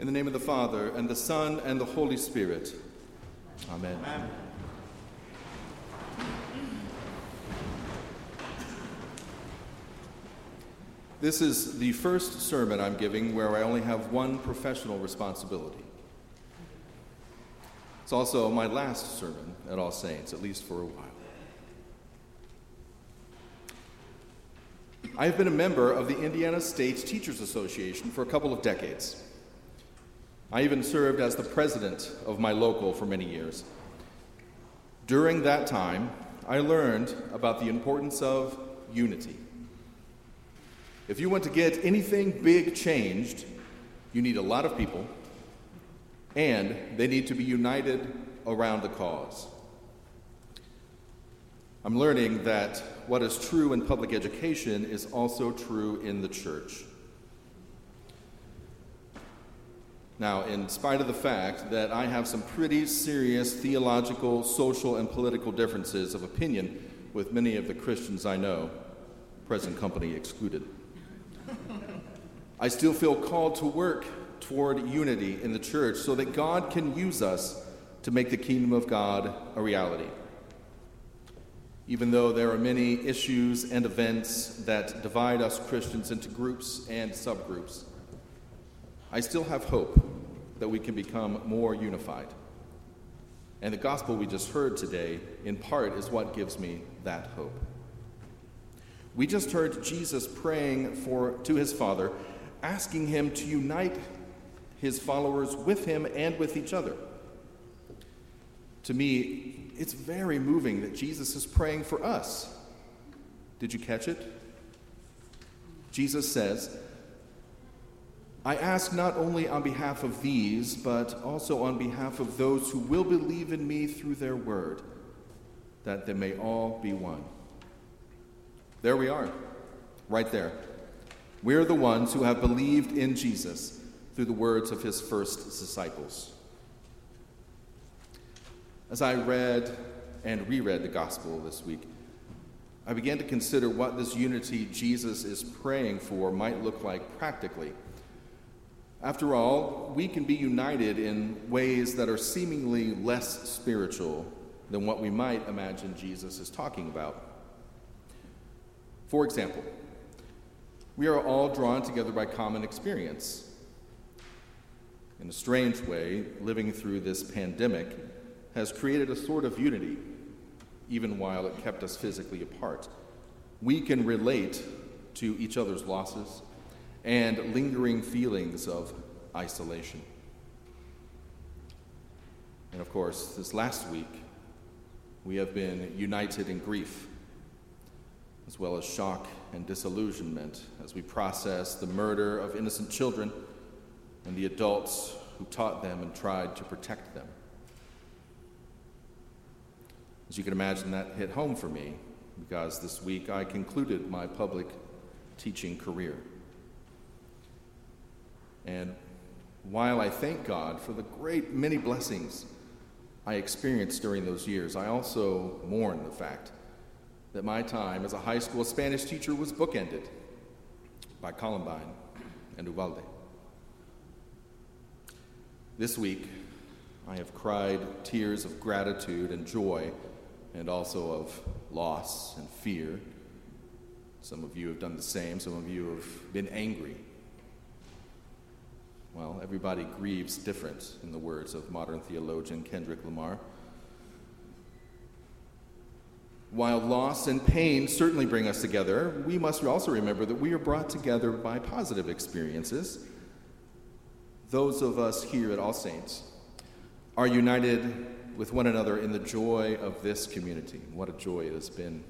In the name of the Father, and the Son, and the Holy Spirit. Amen. Amen. This is the first sermon I'm giving where I only have one professional responsibility. It's also my last sermon at All Saints, at least for a while. I have been a member of the Indiana State Teachers Association for a couple of decades. I even served as the president of my local for many years. During that time, I learned about the importance of unity. If you want to get anything big changed, you need a lot of people, and they need to be united around the cause. I'm learning that what is true in public education is also true in the church. Now, in spite of the fact that I have some pretty serious theological, social, and political differences of opinion with many of the Christians I know, present company excluded, I still feel called to work toward unity in the church so that God can use us to make the kingdom of God a reality. Even though there are many issues and events that divide us Christians into groups and subgroups, I still have hope that we can become more unified. And the gospel we just heard today, in part, is what gives me that hope. We just heard Jesus praying for, to his Father, asking him to unite his followers with him and with each other. To me, it's very moving that Jesus is praying for us. Did you catch it? Jesus says, I ask not only on behalf of these, but also on behalf of those who will believe in me through their word, that they may all be one. There we are, right there. We're the ones who have believed in Jesus through the words of his first disciples. As I read and reread the gospel this week, I began to consider what this unity Jesus is praying for might look like practically. After all, we can be united in ways that are seemingly less spiritual than what we might imagine Jesus is talking about. For example, we are all drawn together by common experience. In a strange way, living through this pandemic has created a sort of unity, even while it kept us physically apart. We can relate to each other's losses and lingering feelings of isolation. And of course, this last week, we have been united in grief, as well as shock and disillusionment as we process the murder of innocent children and the adults who taught them and tried to protect them. As you can imagine, that hit home for me because this week I concluded my public teaching career. And while I thank God for the great many blessings I experienced during those years, I also mourn the fact that my time as a high school Spanish teacher was bookended by Columbine and Uvalde. This week, I have cried tears of gratitude and joy, and also of loss and fear. Some of you have done the same, some of you have been angry well, everybody grieves different, in the words of modern theologian Kendrick Lamar. While loss and pain certainly bring us together, we must also remember that we are brought together by positive experiences. Those of us here at All Saints are united with one another in the joy of this community. What a joy it has been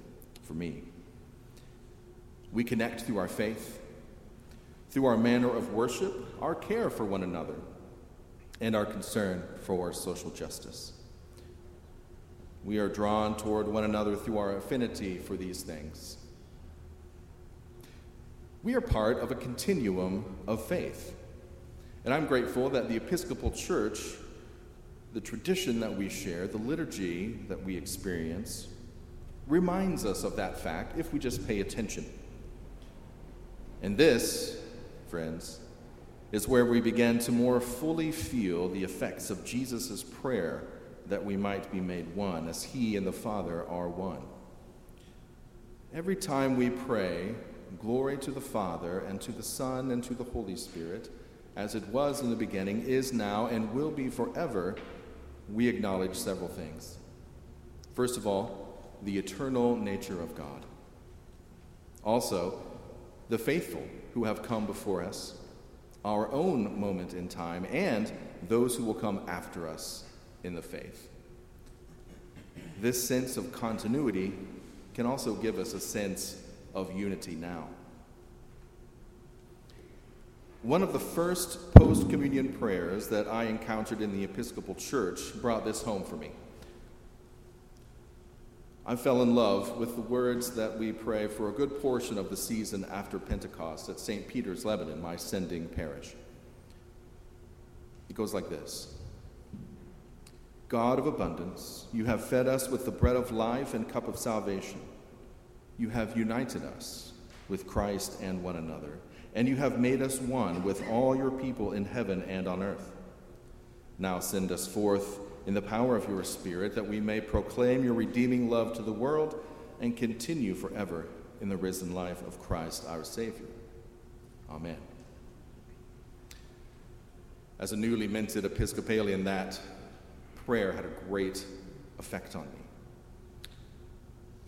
for me. We connect through our faith through our manner of worship, our care for one another, and our concern for social justice. We are drawn toward one another through our affinity for these things. We are part of a continuum of faith. And I'm grateful that the Episcopal Church, the tradition that we share, the liturgy that we experience, reminds us of that fact if we just pay attention. And this friends, is where we begin to more fully feel the effects of Jesus' prayer that we might be made one, as he and the Father are one. Every time we pray, Glory to the Father, and to the Son, and to the Holy Spirit, as it was in the beginning, is now, and will be forever, we acknowledge several things. First of all, the eternal nature of God. Also, the faithful who have come before us, our own moment in time, and those who will come after us in the faith. This sense of continuity can also give us a sense of unity now. One of the first post communion prayers that I encountered in the Episcopal Church brought this home for me. I fell in love with the words that we pray for a good portion of the season after Pentecost at St. Peter's, Lebanon, my sending parish. It goes like this God of abundance, you have fed us with the bread of life and cup of salvation. You have united us with Christ and one another, and you have made us one with all your people in heaven and on earth. Now send us forth in the power of your Spirit that we may proclaim your redeeming love to the world and continue forever in the risen life of Christ our Savior. Amen. As a newly minted Episcopalian, that prayer had a great effect on me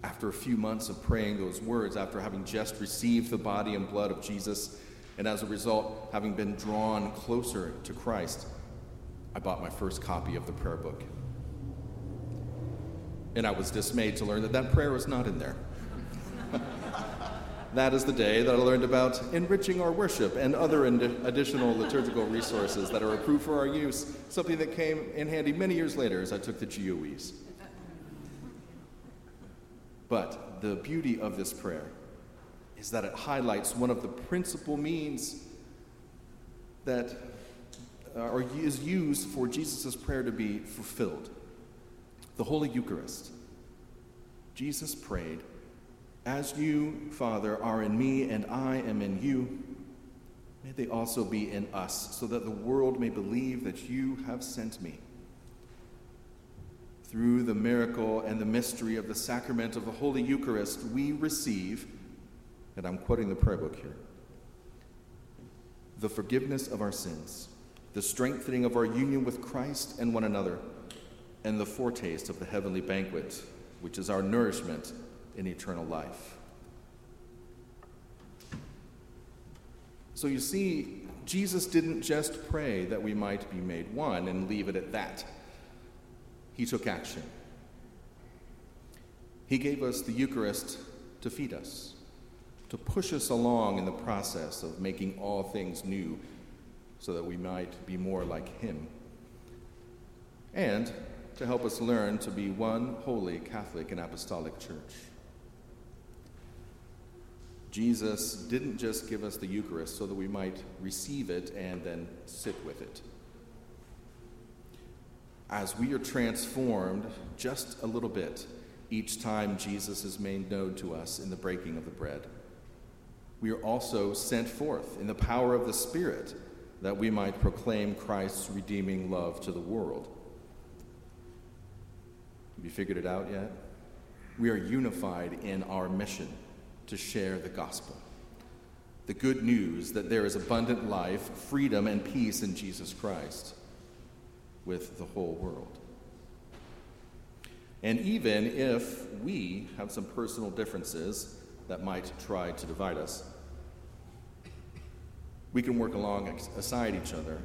after a few months of praying those words, after having just received the body and blood of Jesus, and as a result, having been drawn closer to Christ, I bought my first copy of the prayer book. And I was dismayed to learn that that prayer was not in there. that is the day that I learned about enriching our worship and other additional liturgical resources that are approved for our use, something that came in handy many years later as I took the GOEs. But the beauty of this prayer is that it highlights one of the principal means that uh, is used for Jesus' prayer to be fulfilled. The Holy Eucharist. Jesus prayed, As you, Father, are in me and I am in you, may they also be in us, so that the world may believe that you have sent me. Through the miracle and the mystery of the sacrament of the Holy Eucharist, we receive, and I'm quoting the prayer book here, the forgiveness of our sins, the strengthening of our union with Christ and one another, and the foretaste of the heavenly banquet, which is our nourishment in eternal life. So you see, Jesus didn't just pray that we might be made one and leave it at that he took action. He gave us the Eucharist to feed us, to push us along in the process of making all things new so that we might be more like Him, and to help us learn to be one holy Catholic and Apostolic Church. Jesus didn't just give us the Eucharist so that we might receive it and then sit with it as we are transformed just a little bit each time Jesus is made known to us in the breaking of the bread. We are also sent forth in the power of the Spirit that we might proclaim Christ's redeeming love to the world. Have you figured it out yet? We are unified in our mission to share the gospel. The good news that there is abundant life, freedom, and peace in Jesus Christ with the whole world. And even if we have some personal differences that might try to divide us, we can work alongside each other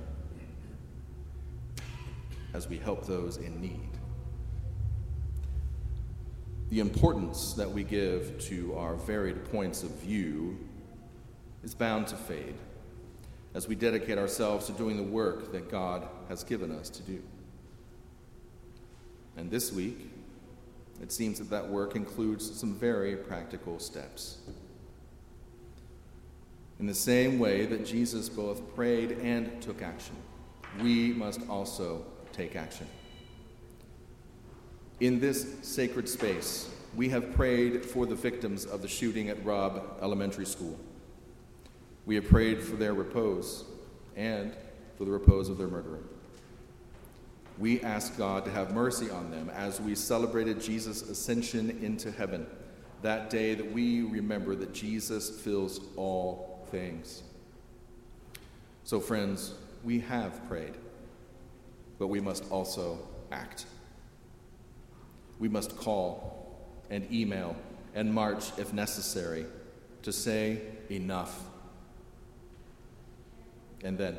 as we help those in need. The importance that we give to our varied points of view is bound to fade as we dedicate ourselves to doing the work that God has given us to do. And this week, it seems that that work includes some very practical steps. In the same way that Jesus both prayed and took action, we must also take action. In this sacred space, we have prayed for the victims of the shooting at Robb Elementary School. We have prayed for their repose and for the repose of their murderer. We ask God to have mercy on them as we celebrated Jesus' ascension into heaven, that day that we remember that Jesus fills all things. So, friends, we have prayed, but we must also act. We must call and email and march if necessary to say enough. And then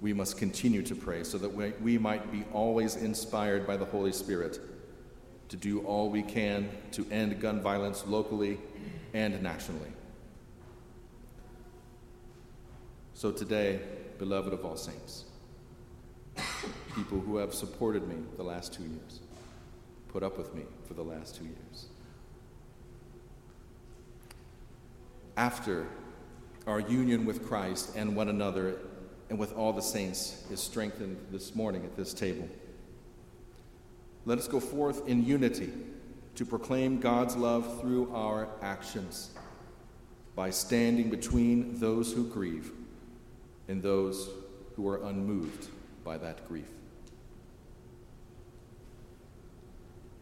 we must continue to pray so that we, we might be always inspired by the Holy Spirit to do all we can to end gun violence locally and nationally. So today, beloved of all saints, people who have supported me the last two years, put up with me for the last two years. After our union with Christ and one another and with all the saints is strengthened this morning at this table. Let us go forth in unity to proclaim God's love through our actions by standing between those who grieve and those who are unmoved by that grief.